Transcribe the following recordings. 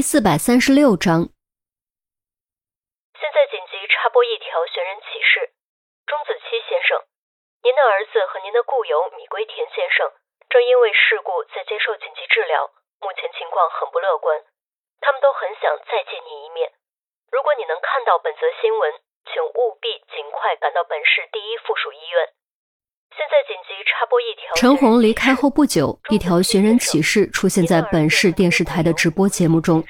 第四百三十六章。现在紧急插播一条寻人启事：钟子期先生，您的儿子和您的故友米龟田先生正因为事故在接受紧急治疗，目前情况很不乐观。他们都很想再见你一面。如果你能看到本则新闻，请务必尽快赶到本市第一附属医院。现在紧急插播一条。陈红离开后不久，一条寻人启事出现在本市电视台的直播节目中，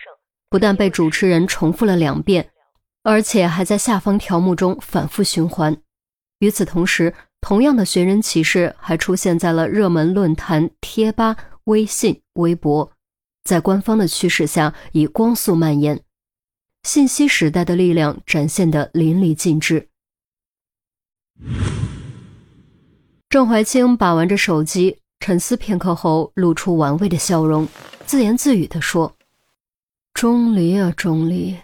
不但被主持人重复了两遍，而且还在下方条目中反复循环。与此同时，同样的寻人启事还出现在了热门论坛、贴吧、微信、微博，在官方的驱使下，以光速蔓延。信息时代的力量展现的淋漓尽致。郑怀清把玩着手机，沉思片刻后，露出玩味的笑容，自言自语地说：“钟离啊，钟离，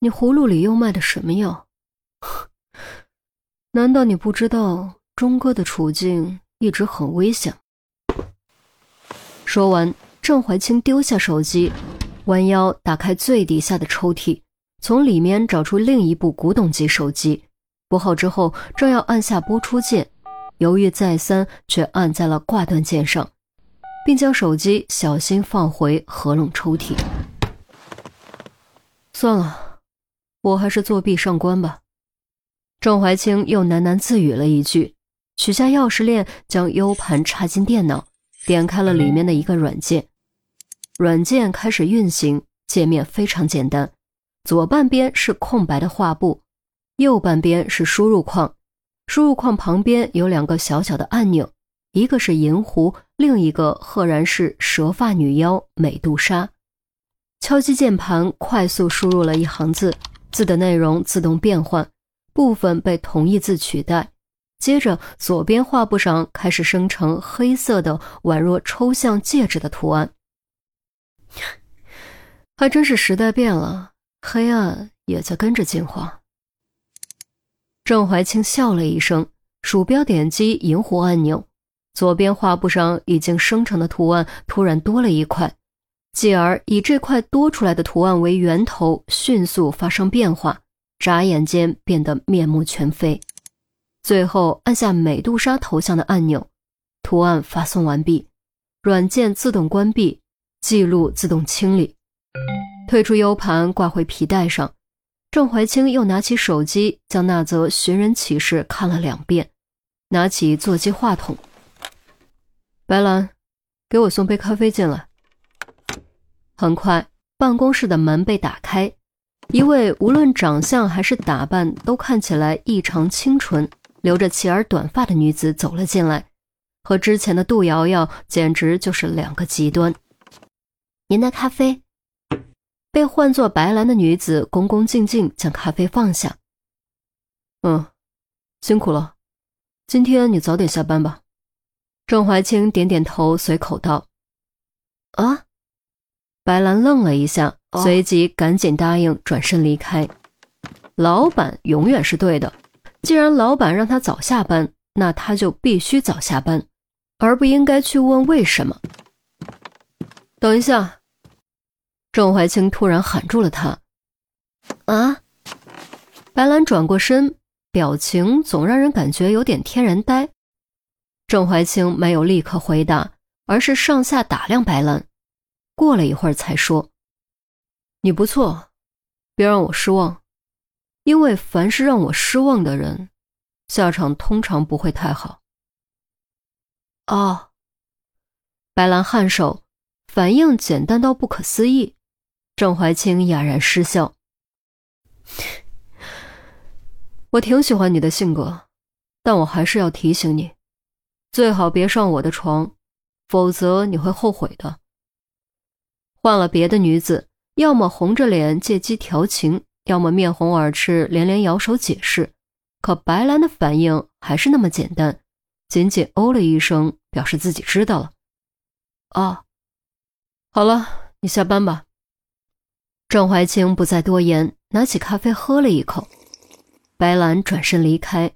你葫芦里又卖的什么药？难道你不知道钟哥的处境一直很危险？”说完，郑怀清丢下手机，弯腰打开最底下的抽屉，从里面找出另一部古董级手机，拨号之后，正要按下播出键。犹豫再三，却按在了挂断键上，并将手机小心放回合拢抽屉。算了，我还是作弊上官吧。郑怀清又喃喃自语了一句，取下钥匙链，将 U 盘插进电脑，点开了里面的一个软件。软件开始运行，界面非常简单，左半边是空白的画布，右半边是输入框。输入框旁边有两个小小的按钮，一个是银狐，另一个赫然是蛇发女妖美杜莎。敲击键盘，快速输入了一行字，字的内容自动变换，部分被同义字取代。接着，左边画布上开始生成黑色的宛若抽象戒指的图案。还真是时代变了，黑暗也在跟着进化。郑怀清笑了一声，鼠标点击银狐按钮，左边画布上已经生成的图案突然多了一块，继而以这块多出来的图案为源头，迅速发生变化，眨眼间变得面目全非。最后按下美杜莎头像的按钮，图案发送完毕，软件自动关闭，记录自动清理，退出 U 盘，挂回皮带上。郑怀清又拿起手机，将那则寻人启事看了两遍，拿起座机话筒：“白兰，给我送杯咖啡进来。”很快，办公室的门被打开，一位无论长相还是打扮都看起来异常清纯、留着齐耳短发的女子走了进来，和之前的杜瑶瑶简直就是两个极端。您的咖啡。被唤作白兰的女子恭恭敬敬将咖啡放下。嗯，辛苦了，今天你早点下班吧。郑怀清点点头，随口道：“啊。”白兰愣了一下，随即赶紧答应，转身离开。老板永远是对的，既然老板让他早下班，那他就必须早下班，而不应该去问为什么。等一下。郑怀清突然喊住了他：“啊！”白兰转过身，表情总让人感觉有点天然呆。郑怀清没有立刻回答，而是上下打量白兰，过了一会儿才说：“你不错，别让我失望，因为凡是让我失望的人，下场通常不会太好。”哦，白兰颔首，反应简单到不可思议。郑怀清哑然失笑：“我挺喜欢你的性格，但我还是要提醒你，最好别上我的床，否则你会后悔的。”换了别的女子，要么红着脸借机调情，要么面红耳赤，连连摇手解释。可白兰的反应还是那么简单，仅仅哦了一声，表示自己知道了。哦，好了，你下班吧。郑怀清不再多言，拿起咖啡喝了一口。白兰转身离开，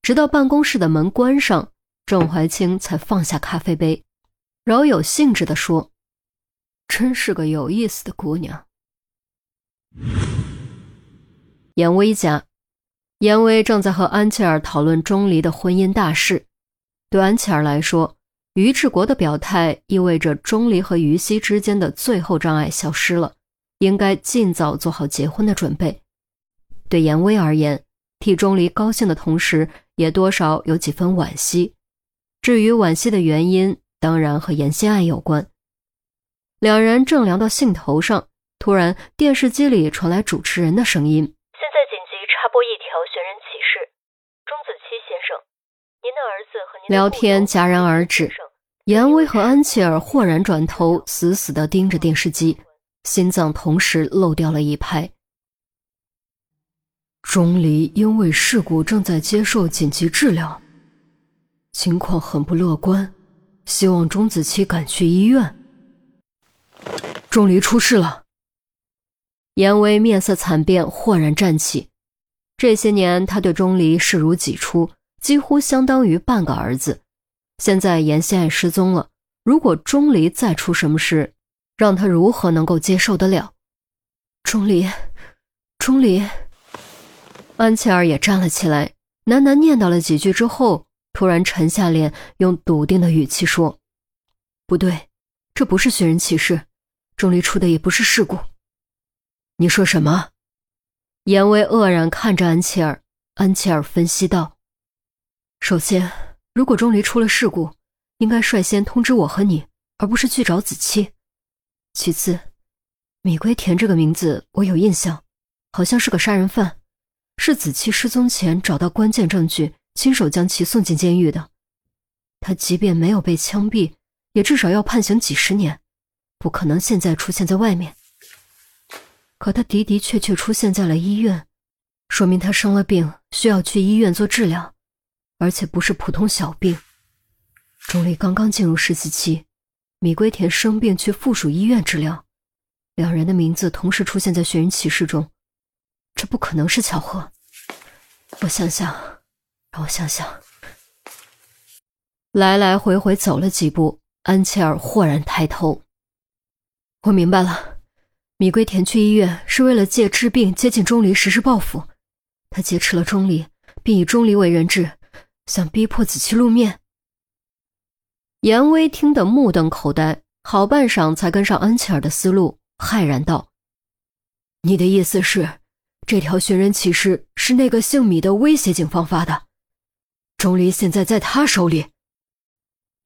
直到办公室的门关上，郑怀清才放下咖啡杯，饶有兴致地说：“真是个有意思的姑娘。”严威家，严威正在和安琪儿讨论钟离的婚姻大事。对安琪儿来说，于志国的表态意味着钟离和于西之间的最后障碍消失了，应该尽早做好结婚的准备。对严威而言，替钟离高兴的同时，也多少有几分惋惜。至于惋惜的原因，当然和严心爱有关。两人正聊到兴头上，突然电视机里传来主持人的声音。现在紧急插播一条寻人启事，钟子期先生，您的儿子和您聊天戛然而止。严威和安琪儿豁然转头，死死地盯着电视机，心脏同时漏掉了一拍。钟离因为事故正在接受紧急治疗，情况很不乐观，希望钟子期赶去医院。钟离出事了。严威面色惨变，豁然站起。这些年，他对钟离视如己出，几乎相当于半个儿子。现在严心爱失踪了，如果钟离再出什么事，让他如何能够接受得了？钟离，钟离，安琪儿也站了起来，喃喃念叨了几句之后，突然沉下脸，用笃定的语气说：“不对，这不是寻人启事，钟离出的也不是事故。”你说什么？严威愕然看着安琪儿，安琪儿分析道：“首先，如果钟离出了事故，应该率先通知我和你，而不是去找子期。其次，米龟田这个名字我有印象，好像是个杀人犯，是子期失踪前找到关键证据，亲手将其送进监狱的。他即便没有被枪毙，也至少要判刑几十年，不可能现在出现在外面。”可他的的确确出现在了医院，说明他生了病，需要去医院做治疗，而且不是普通小病。钟离刚刚进入实习期，米龟田生病去附属医院治疗，两人的名字同时出现在寻人启事中，这不可能是巧合。我想想，让我想想。来来回回走了几步，安琪儿豁然抬头，我明白了。米龟田去医院是为了借治病接近钟离实施报复，他劫持了钟离，并以钟离为人质，想逼迫子期露面。严威听得目瞪口呆，好半晌才跟上安琪儿的思路，骇然道：“你的意思是，这条寻人启事是那个姓米的威胁警方发的？钟离现在在他手里？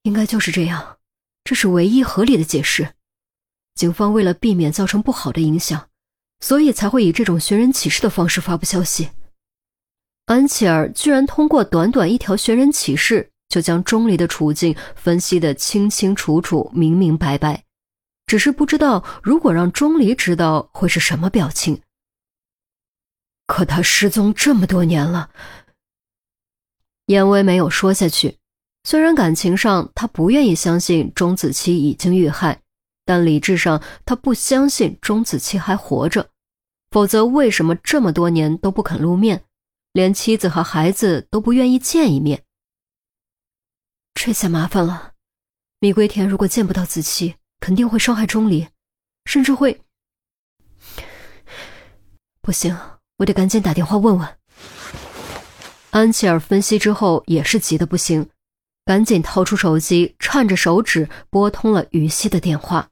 应该就是这样，这是唯一合理的解释。”警方为了避免造成不好的影响，所以才会以这种寻人启事的方式发布消息。安琪儿居然通过短短一条寻人启事，就将钟离的处境分析得清清楚楚、明明白白。只是不知道，如果让钟离知道，会是什么表情。可他失踪这么多年了，燕威没有说下去。虽然感情上他不愿意相信钟子期已经遇害。但理智上，他不相信钟子期还活着，否则为什么这么多年都不肯露面，连妻子和孩子都不愿意见一面？这下麻烦了，米龟田如果见不到子期，肯定会伤害钟离，甚至会……不行，我得赶紧打电话问问。安琪儿分析之后也是急得不行，赶紧掏出手机，颤着手指拨通了于西的电话。